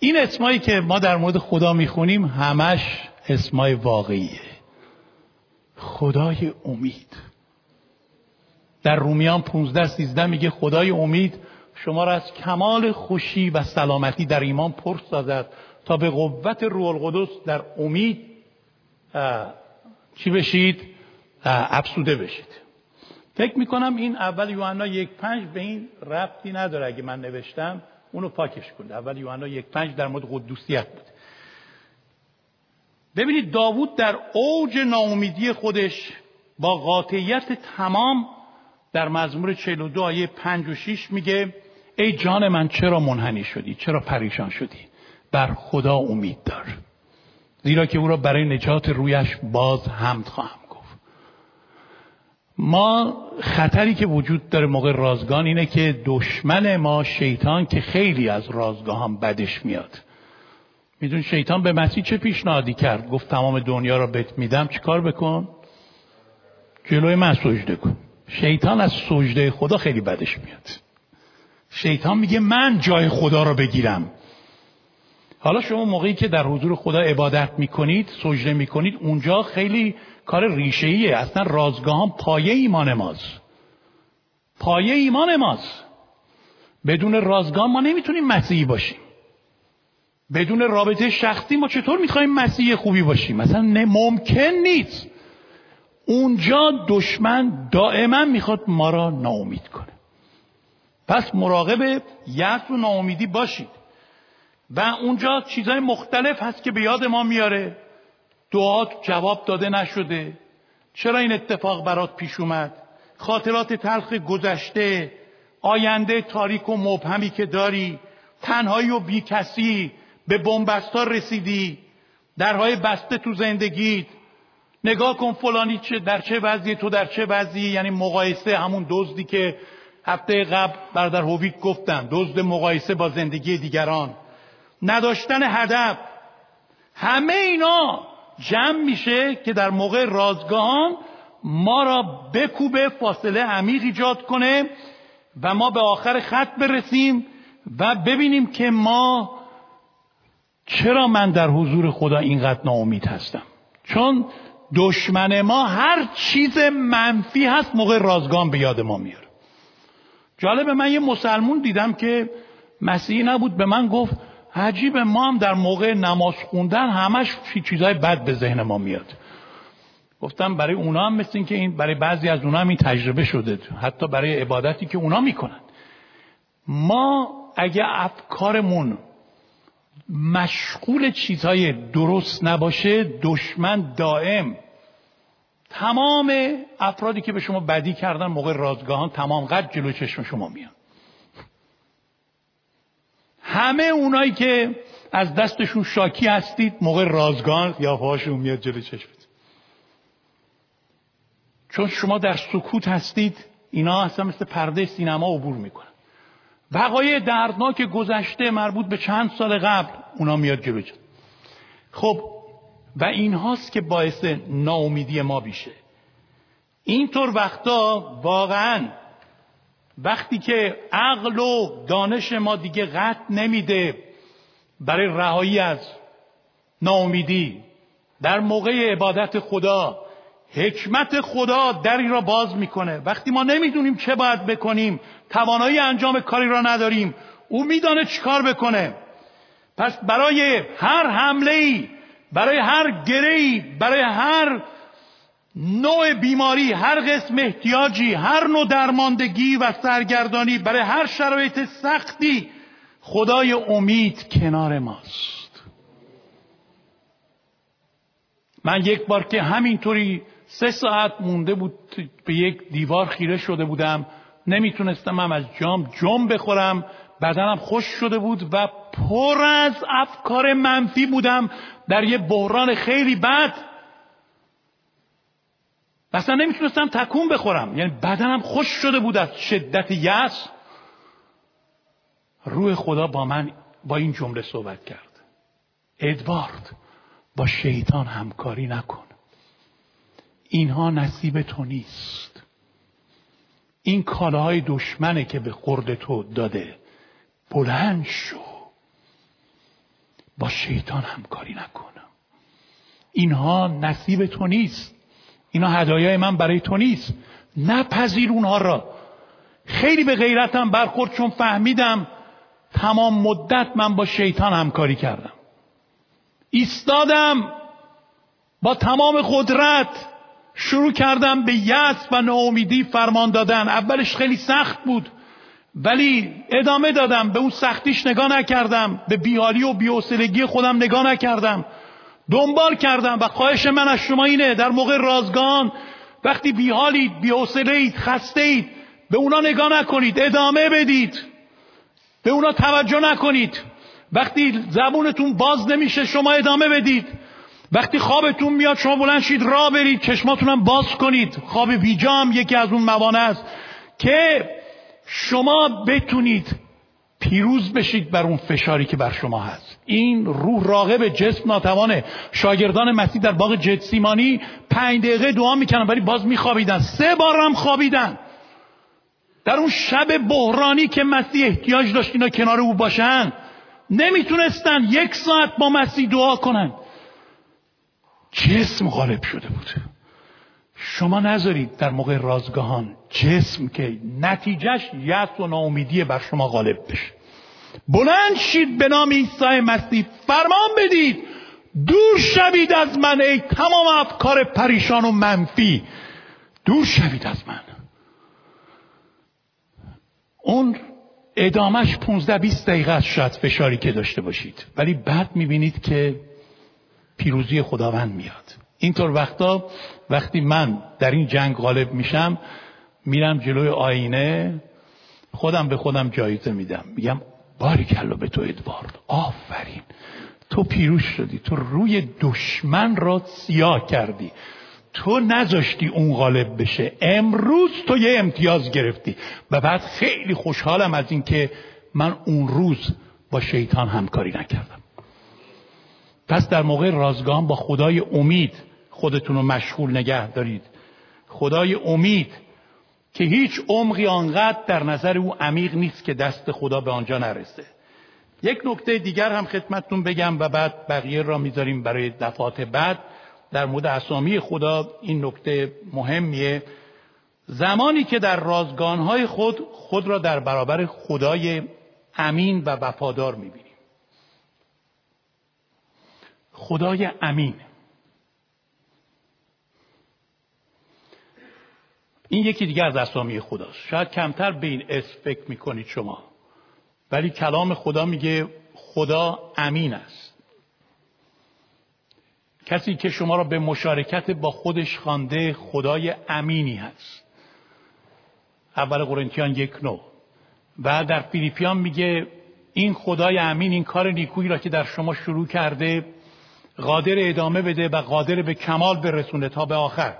این اسمایی که ما در مورد خدا می‌خونیم همش اسمای واقعیه. خدای امید. در رومیان 15 13 میگه خدای امید شما را از کمال خوشی و سلامتی در ایمان پر سازد تا به قوت روح القدس در امید چی بشید؟ افسوده بشید. فکر می‌کنم این اول یوحنا یک پنج به این ربطی نداره اگه من نوشتم. اونو پاکش کنید. اول یوحنا یک پنج در مورد قدوسیت بود. ببینید داوود در اوج ناامیدی خودش با قاطعیت تمام در مزمور 42 آیه 5 و 6 میگه ای جان من چرا منحنی شدی؟ چرا پریشان شدی؟ بر خدا امید دار. زیرا که او را برای نجات رویش باز حمد خواهم. ما خطری که وجود داره موقع رازگان اینه که دشمن ما شیطان که خیلی از رازگاه هم بدش میاد. میدون شیطان به مسیح چه پیشنهادی کرد؟ گفت تمام دنیا را بهت میدم چیکار بکن؟ جلوی من سجده کن. شیطان از سجده خدا خیلی بدش میاد. شیطان میگه من جای خدا را بگیرم. حالا شما موقعی که در حضور خدا عبادت می‌کنید سجده می‌کنید اونجا خیلی کار ریشه اصلا رازگاه پایه ایمان ماست. پایه ایمان ماست. بدون رازگاه ما نمی‌تونیم مسیحی باشیم. بدون رابطه شخصی ما چطور می‌خوایم مسیح خوبی باشیم؟ مثلا ممکن نیست. اونجا دشمن دائما می‌خواد ما را ناامید کنه. پس مراقب یأس و ناامیدی باشید. و اونجا چیزهای مختلف هست که به یاد ما میاره. دعا جواب داده نشده. چرا این اتفاق برات پیش اومد؟ خاطرات تلخ گذشته آینده تاریک و مبهمی که داری تنهایی و بیکسی به بنبستار رسیدی درهای بسته تو زندگیت. نگاه کن فلانی چه در چه وضعی تو در چه وضعی؟ یعنی مقایسه همون دزدی که هفته قبل بردر هویک گفتن دزد مقایسه با زندگی دیگران. نداشتن هدف. همه اینا جمع میشه که در موقع رازگاهان ما را بکوبه فاصله عمیق ایجاد کنه و ما به آخر خط برسیم و ببینیم که ما چرا من در حضور خدا اینقدر ناامید هستم. چون دشمن ما هر چیز منفی هست موقع رازگان به یاد ما میاره. جالبه من یه مسلمون دیدم که مسیحی نبود به من گفت عجیب ما هم در موقع نماز خوندن همش چیزهای بد به ذهن ما میاد. گفتم برای اونا هم مثل این که این برای بعضی از اونا هم این تجربه شده. حتی برای عبادتی که اونا می‌کنن. ما اگه افکارمون مشغول چیزهای درست نباشه دشمن دائم. تمام افرادی که به شما بدی کردن موقع رازگاهان تمام قد جلو چشم شما میان. همه اونایی که از دستشون شاکی هستید موقع رازگان یا هاشون میاد جلو چشمت. چون شما در سکوت هستید اینا اصلا مثل پرده سینما عبور می‌کنن. وقایع دردناک گذشته مربوط به چند سال قبل اونا میاد جلو خب و این هاست که باعث ناامیدی ما بیشه اینطور وقتا واقعا وقتی که عقل و دانش ما دیگه قطع نمیده برای رهایی از ناامیدی در موقع عبادت خدا حکمت خدا دری را باز می‌کنه. وقتی ما نمی‌دونیم چه باید بکنیم توانایی انجام کاری را نداریم او میدانه چیکار بکنه. پس برای هر حمله ای برای هر گره برای هر نوع بیماری هر قسم احتیاجی هر نوع درماندگی و سرگردانی برای هر شرایط سختی خدای امید کنار ماست. من یک بار که همینطوری سه ساعت مونده بود به یک دیوار خیره شده بودم. نمی‌تونستم هم از جام جم بخورم. بدنم خوش شده بود و پر از افکار منفی بودم. در یه بحران خیلی بد اصلا نمی‌تونستم تکون بخورم. یعنی بدنم خوش شده بود از شدت یأس. روح خدا با من با این جمله صحبت کرد. ادوارد با شیطان همکاری نکن. اینها نصیب تو نیست. این کالاهای دشمنه که به خورد تو داده. بلند شو. با شیطان همکاری نکن. اینها نصیب تو نیست. اینا هدایای من برای تو نیست. نپذیر اونها را. خیلی به غیرتم برخورد چون فهمیدم تمام مدت من با شیطان همکاری کردم. ایستادم با تمام قدرت شروع کردم به یأس و ناامیدی فرمان دادن. اولش خیلی سخت بود ولی ادامه دادم. به اون سختیش نگاه نکردم. به بیحالی و بیوسلگی خودم نگاه نکردم. دنبال کردم و خواهش من از شما اینه در موقع رازگان وقتی بیحالید بیوسلید خسته به اونا نگاه نکنید ادامه بدید به اونا توجه نکنید. وقتی زبونتون باز نمیشه شما ادامه بدید. وقتی خوابتون میاد شما بلند شید را برید چشماتونم باز کنید. خواب ویجام یکی از اون موانع است که شما بتونید پیروز بشید بر اون فشاری که بر شما هست. این روح راغب جسم ناتوانه. شاگردان مسیح در باغ جتسیمانی پنج دقیقه دعا می‌کنن ولی باز میخوابیدن. سه بار هم خوابیدن. در اون شب بحرانی که مسیح احتیاج داشت اینا کنار او باشن نمی‌تونستن یک ساعت با مسیح دعا کنن. جسم غالب شده بود. شما نذارید در موقع رازگاهان جسم که نتیجهش یأس و ناامیدی بر شما غالب بشه. بلند شید به نام عیسی مسیح. فرمان بدید. دور شوید از من ای تمام افکار پریشان و منفی. دور شوید از من. اون ادامش 15 20 دقیقه است. شاید فشاری که داشته باشید. ولی بعد می‌بینید که پیروزی خداوند میاد. اینطور وقتا وقتی من در این جنگ غالب میشم میرم جلوی آینه خودم به خودم جایزه میدم. میگم باری کلا به تو ادوارد آفرین. تو پیروز شدی تو روی دشمن را سیاه کردی. تو نذاشتی اون غالب بشه. امروز تو یه امتیاز گرفتی. و بعد خیلی خوشحالم از اینکه من اون روز با شیطان همکاری نکردم. پس در موقع رازگان با خدای امید خودتون رو مشغول نگه دارید. خدای امید که هیچ عمقی آنقدر در نظر او عمیق نیست که دست خدا به آنجا نرسه. یک نکته دیگر هم خدمتتون بگم و بعد بقیه را می‌ذاریم برای دفعات بعد. در مورد اسامی خدا این نکته مهمیه. زمانی که در رازگانهای خود خود را در برابر خدای امین و وفادار می‌بینیم. خدای امین. این یکی دیگه از اسامی خداست. شاید کمتر به این اسم فکر می‌کنید شما. ولی کلام خدا میگه خدا امین است. کسی که شما را به مشارکت با خودش خوانده خدای امینی هست. اول قرنتیان یک نو. و در فیلیپیان میگه این خدای امین این کار نیکویی را که در شما شروع کرده قادر ادامه بده و قادر به کمال برسونه تا به آخر.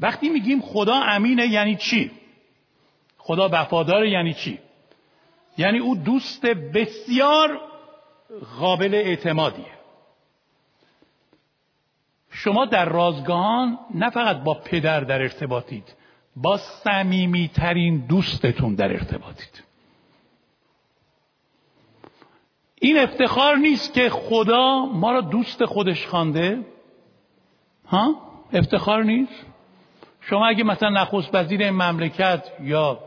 وقتی میگیم خدا امینه یعنی چی؟ خدا وفادار یعنی چی؟ یعنی او دوست بسیار قابل اعتمادیه. شما در رازگاهان نه فقط با پدر در ارتباطید با صمیمیترین دوستتون در ارتباطید. این افتخار نیست که خدا ما را دوست خودش خوانده. ها؟ افتخار نیست؟ شما اگه مثلا نخست وزیر این مملکت یا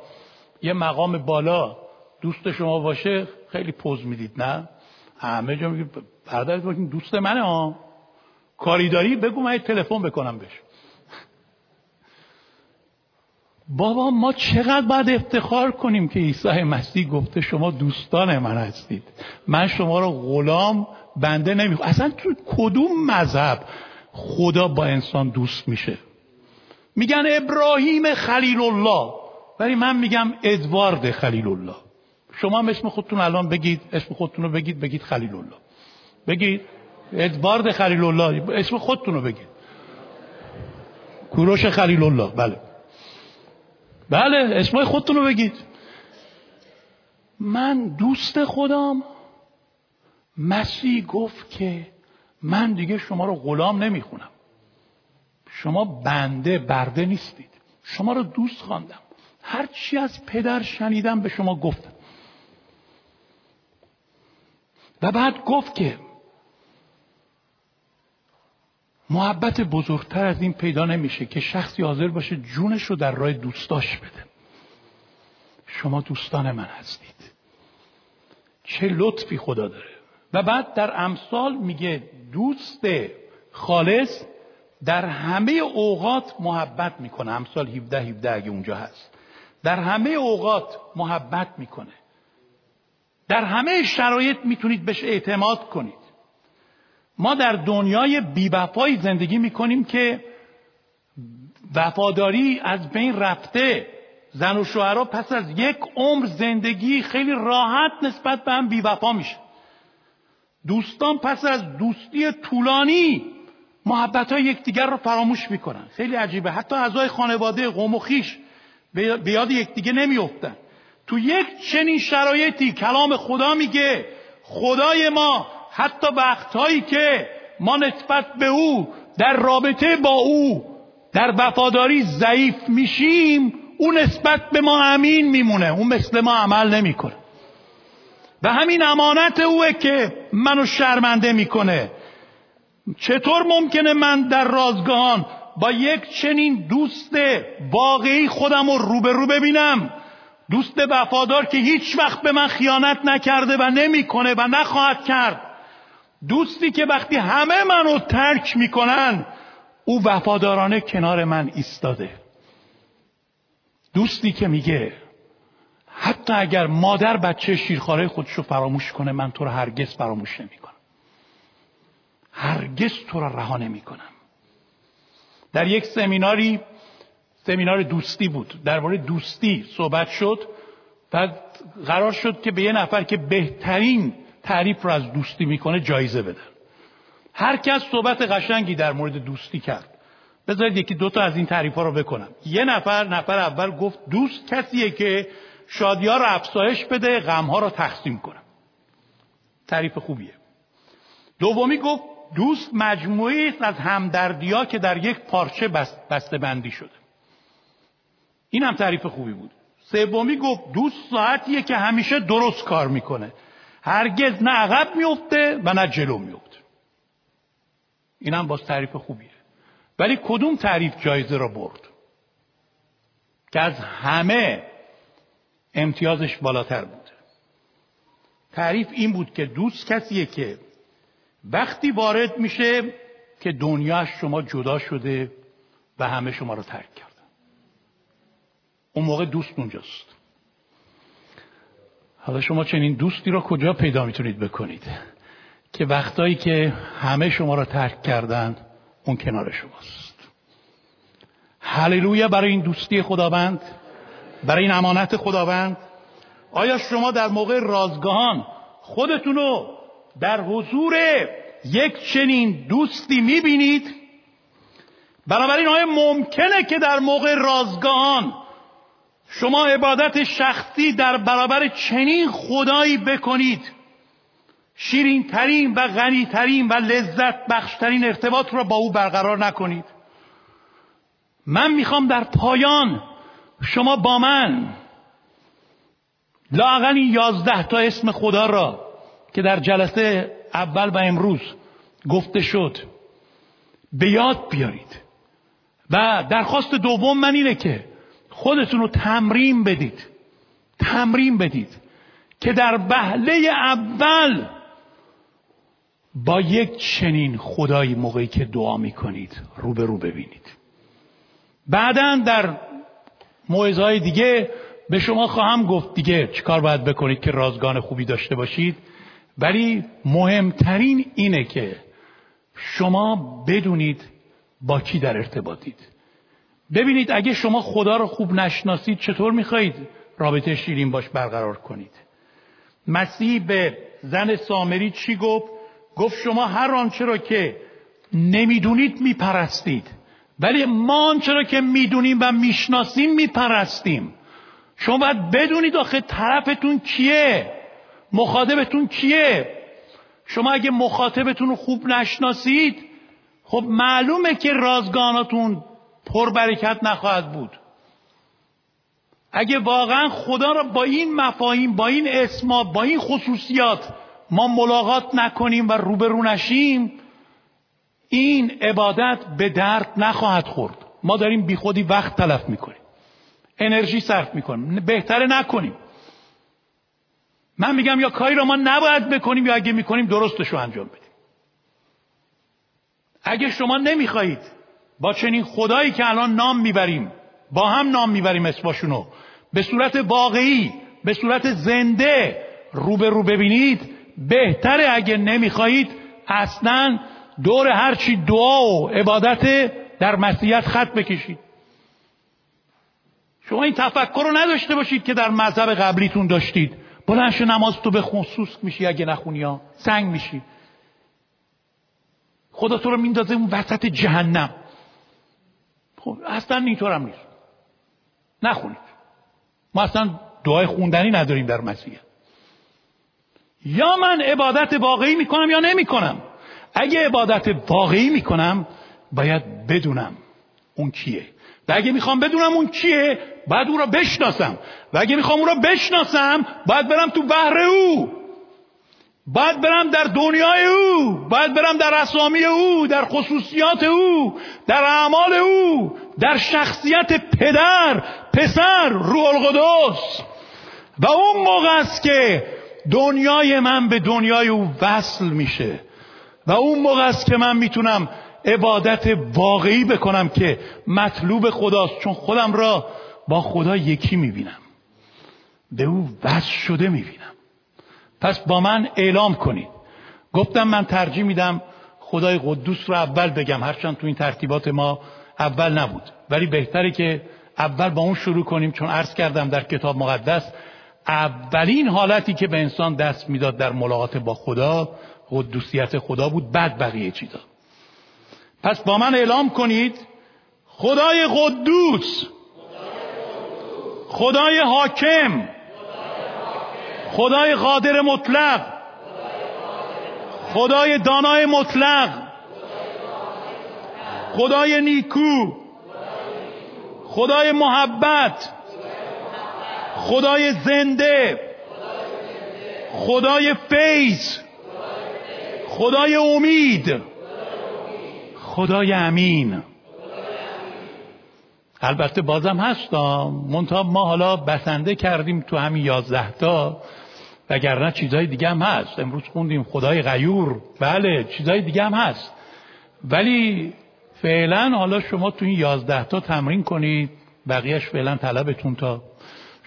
یه مقام بالا دوست شما باشه خیلی پوز می‌دید نه؟ همه جا میگید برادرت باشین دوست منه ها کاری داری؟ بگو من تلفن بکنم بهش. بابا ما چقدر باید افتخار کنیم که عیسی مسیح گفته شما دوستان من هستید. من شما رو غلام بنده نمی‌خوام اصلا تو کدوم مذهب خدا با انسان دوست میشه؟ میگن ابراهیم خلیل الله ولی من میگم ادوارد خلیل الله شما هم اسم خودتون الان بگید اسم خودتون رو بگید بگید خلیل الله بگید ادوارد خلیل الله اسم خودتون رو بگید. کوروش خلیل الله بله. بله اسم خودتون رو بگید. من دوست خودم. مسیح گفت که من دیگه شما رو غلام نمی‌خونم. شما بنده برده نیستید. شما رو دوست خواندم. هر چی از پدر شنیدم به شما گفتم. و بعد گفت که محبت بزرگتر از این پیدا نمیشه که شخصی حاضر باشه جونش رو در راه دوستاش بده. شما دوستان من هستید. چه لطفی خدا داره. و بعد در امثال میگه دوست خالص در همه اوقات محبت می‌کنه. امثال 17 17 اگه اونجا هست. در همه اوقات محبت می‌کنه. در همه شرایط می‌تونید بهش اعتماد کنید. ما در دنیای بیوفایی زندگی می‌کنیم که وفاداری از بین رفته. زن و شوهرها پس از یک عمر زندگی خیلی راحت نسبت به هم بیوفا میشه دوستان پس از دوستی طولانی محبت های یکدیگر رو فراموش می‌کنن. خیلی عجیبه. حتی اعضای خانواده قوم و خیش به یاد یکدیگه نمیافتن. تو یک چنین شرایطی کلام خدا میگه خدای ما حتی وقتهایی که ما نسبت به او در رابطه با او در وفاداری ضعیف میشیم او نسبت به ما امین میمونه. اون مثل ما عمل نمی‌کنه. و همین امانت اوه که منو شرمنده می‌کنه. چطور ممکنه من در رازگاهان با یک چنین دوست واقعی خودم رو روبرو ببینم؟ دوست وفادار که هیچ وقت به من خیانت نکرده و نمی‌کنه و نخواهد کرد. دوستی که وقتی همه منو ترک می‌کنن او وفادارانه کنار من ایستاده. دوستی که میگه حتی اگر مادر بچه شیرخواره خودش رو فراموش کنه من تو رو هرگز فراموش نمی‌کنم. هرگز تو رو رها نمی‌کنم. در یک سمیناری سمینار دوستی بود. درباره دوستی صحبت شد و قرار شد که به یه نفر که بهترین تعریف رو از دوستی می‌کنه جایزه بدن هر کس صحبت قشنگی در مورد دوستی کرد. بذارید یکی دوتا از این تعریف ها رو بکنم. یه نفر نفر اول گفت دوست کسیه که شادی ها رو افزایش بده غم ها رو تقسیم کنه. تعریف خوبیه. دومی گفت دوست مجموعی است از همدردی که در یک پارچه بسته بندی شده. این هم تعریف خوبی بود. سومی گفت دوست ساعتیه که همیشه درست کار می‌کنه. هرگز نه عقب میفته و نه جلو میفته این هم باز تعریف خوبیه. ولی کدوم تعریف جایزه را برد؟ که از همه امتیازش بالاتر بود. تعریف این بود که دوست کسیه که وقتی وارد میشه که دنیا شما جدا شده و همه شما رو ترک کردن اون موقع دوست اونجاست. حالا شما چنین دوستی رو کجا پیدا می‌تونید بکنید؟ که وقتایی که همه شما رو ترک کردن اون کنار شماست. هللویا برای این دوستی خداوند. برای این امانت خداوند. آیا شما در موقع رازگاهان خودتون رو در حضور یک چنین دوستی می‌بینید؟ بنابراین آیا ممکنه که در موقع رازگاهان شما عبادت شخصی در برابر چنین خدایی بکنید؟ شیرین ترین و غنی ترین و لذت بخشترین ارتباط را با او برقرار نکنید. من می‌خوام در پایان شما با من این یازده تا اسم خدا را که در جلسه اول و امروز گفته شد به یاد بیارید. و درخواست دوم من اینه که خودتون رو تمرین بدید. تمرین بدید که در بهله اول با یک چنین خدایی موقعی که دعا می‌کنید رو به رو ببینید. بعدا در موعظه‌های دیگه به شما خواهم گفت دیگه چیکار باید بکنید که رازگان خوبی داشته باشید. ولی مهمترین اینه که شما بدونید با کی در ارتباطید. ببینید اگه شما خدا رو خوب نشناسید چطور می‌خواهید رابطه شیرین باش برقرار کنید؟ مسیح به زن سامری چی گفت؟ گفت شما هر آنچه را که نمی‌دونید میپرستید. ولی ما آنچه را که می‌دونیم و می‌شناسیم میپرستیم. شما باید بدونید آخه طرفتون کیه. مخاطبتون کیه؟ شما اگه مخاطبتون رو خوب نشناسید خب معلومه که رازگاناتون پربرکت نخواهد بود. اگه واقعا خدا را با این مفاهیم با این اسما با این خصوصیات ما ملاقات نکنیم و روبرو نشیم این عبادت به درد نخواهد خورد. ما داریم بیخودی وقت تلف می‌کنیم. انرژی صرف می‌کنیم. بهتره نکنیم. من میگم یا کاری را ما نباید بکنیم یا اگه می‌کنیم درستش رو انجام بدیم. اگه شما نمی‌خواهید با چنین خدایی که الان نام می‌بریم با هم نام می‌بریم اسماشونو به صورت واقعی به صورت زنده رو به رو ببینید بهتره اگه نمی‌خواهید اصلا دور هرچی دعا و عبادت در مسیحیت خط بکشید. شما این تفکر رو نداشته باشید که در مذهب قبلیتون داشتید. بلنش نماز تو به خصوص میشی اگه نخونی ها. سنگ میشی. خدا تو رو میندازه اون وسط جهنم. خب اصلا اینطور هم نیست. نخونید. ما اصلا دعای خوندنی نداریم در مسیح. یا من عبادت واقعی می‌کنم یا نمی‌کنم؟ اگه عبادت واقعی می‌کنم باید بدونم اون کیه. و اگه می‌خوام بدونم اون کیه باید اون را بشناسم. و اگه می‌خوام اون را بشناسم باید برم تو بحر او. باید برم در دنیای او. باید برم در اسامی او در خصوصیات او در اعمال او در شخصیت پدر پسر روح القدس. و اون موقع است که دنیای من به دنیای او وصل میشه. و اون موقع است که من می‌تونم عبادت واقعی بکنم که مطلوب خداست چون خودم را با خدا یکی می‌بینم. به او وصل شده می‌بینم. پس با من اعلام کنید. گفتم من ترجیح میدم خدای قدوس رو اول بگم هرچند تو این ترتیبات ما اول نبود. ولی بهتره که اول با اون شروع کنیم چون عرض کردم در کتاب مقدس اولین حالتی که به انسان دست می‌داد در ملاقات با خدا قدوسیت خدا بود بعد بقیه چیزا. پس با من اعلام کنید خدای قدوس خدای حاکم خدای قادر مطلق خدای دانای مطلق خدای نیکو خدای محبت خدای زنده خدای فیض خدای امید. خدای امین. البته بازم هستم منتها ما حالا بسنده کردیم تو همین یازده تا. وگرنه چیزهای دیگه هم هست. امروز خوندیم خدای غیور. بله چیزهای دیگه هم هست. ولی فعلا حالا شما تو این یازده تا تمرین کنید. بقیهش فعلا طلبتون تا.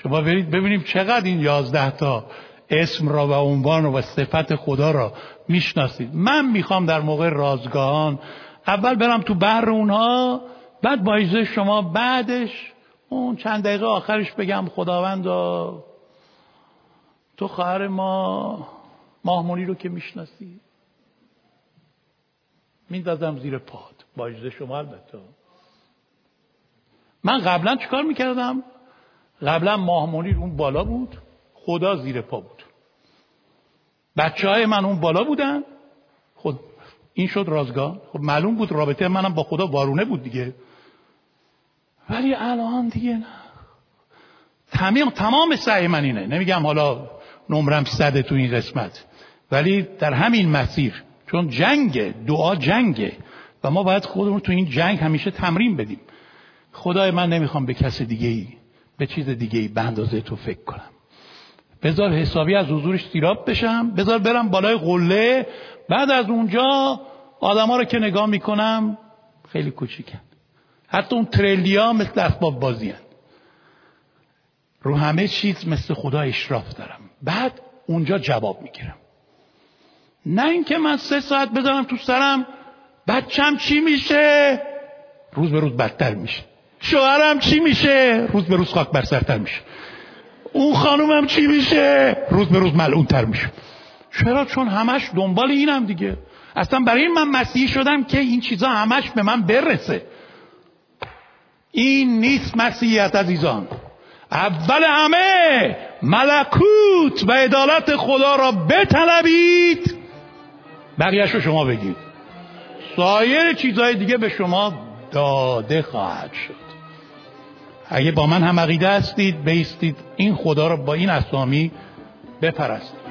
شما برید ببینیم چقدر این یازده تا اسم را و عنوان و صفت خدا را می‌شناسید. من می‌خوام در موقع رازگاهان اول برم تو بر اونها بعد با شما بعدش اون چند دقیقه آخرش بگم خداوند تو خواهر ما ماهمونی رو که می‌شناسی. میندازم زیر پاد. با شما البته. من قبلا چیکار می‌کردم؟ قبلا ماهمونی اون بالا بود. خدا زیر پا بود. بچه های من اون بالا بودن. این شد رازگاه خب معلوم بود رابطه منم با خدا وارونه بود دیگه. ولی الان دیگه نه. تمام تمام سعی من اینه. نمیگم حالا نمرم صده تو این قسمت. ولی در همین مسیر چون جنگ دعا جنگه. و ما باید خودمون تو این جنگ همیشه تمرین بدیم. خدای من نمی‌خوام به کس دیگه ای به چیز دیگه ای به اندازه تو فکر کنم. بذار حسابی از حضورش سیراب بشم بذار برم بالای قله بعد از اونجا آدما رو که نگاه می‌کنم خیلی کوچیکن. حتی اون تریلیا مثل اسباب بازی هن. رو همه چیز مثل خدا اشراف دارم. بعد اونجا جواب می‌گیرم. نه اینکه من سه ساعت بذارم تو سرم بچم چی میشه؟ روز به روز بدتر میشه. شوهرم چی میشه؟ روز به روز خاک بر سرتر میشه. اون خانومم چی میشه؟ روز به روز ملعون تر میشه. چرا؟ چون همش دنبال اینم دیگه. اصلا برای این من مسیحی شدم که این چیزا همش به من برسه. این نیست مسیحیت عزیزان. اول همه ملکوت و عدالت خدا را بطلبید. بقیهش رو شما بگید. سایر چیزهای دیگه به شما داده خواهد شد. اگه با من هم عقیده هستید بیستید این خدا رو با این اسامی بپرستید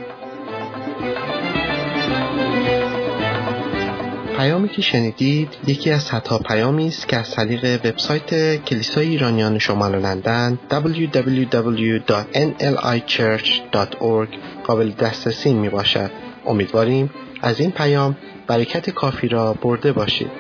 پیامی که شنیدید یکی از صدها پیامی است که از طریق وبسایت کلیسای ایرانیان شمال لندن www.nlichurch.org قابل دسترسی می باشد. امیدواریم از این پیام برکت کافی را برده باشید.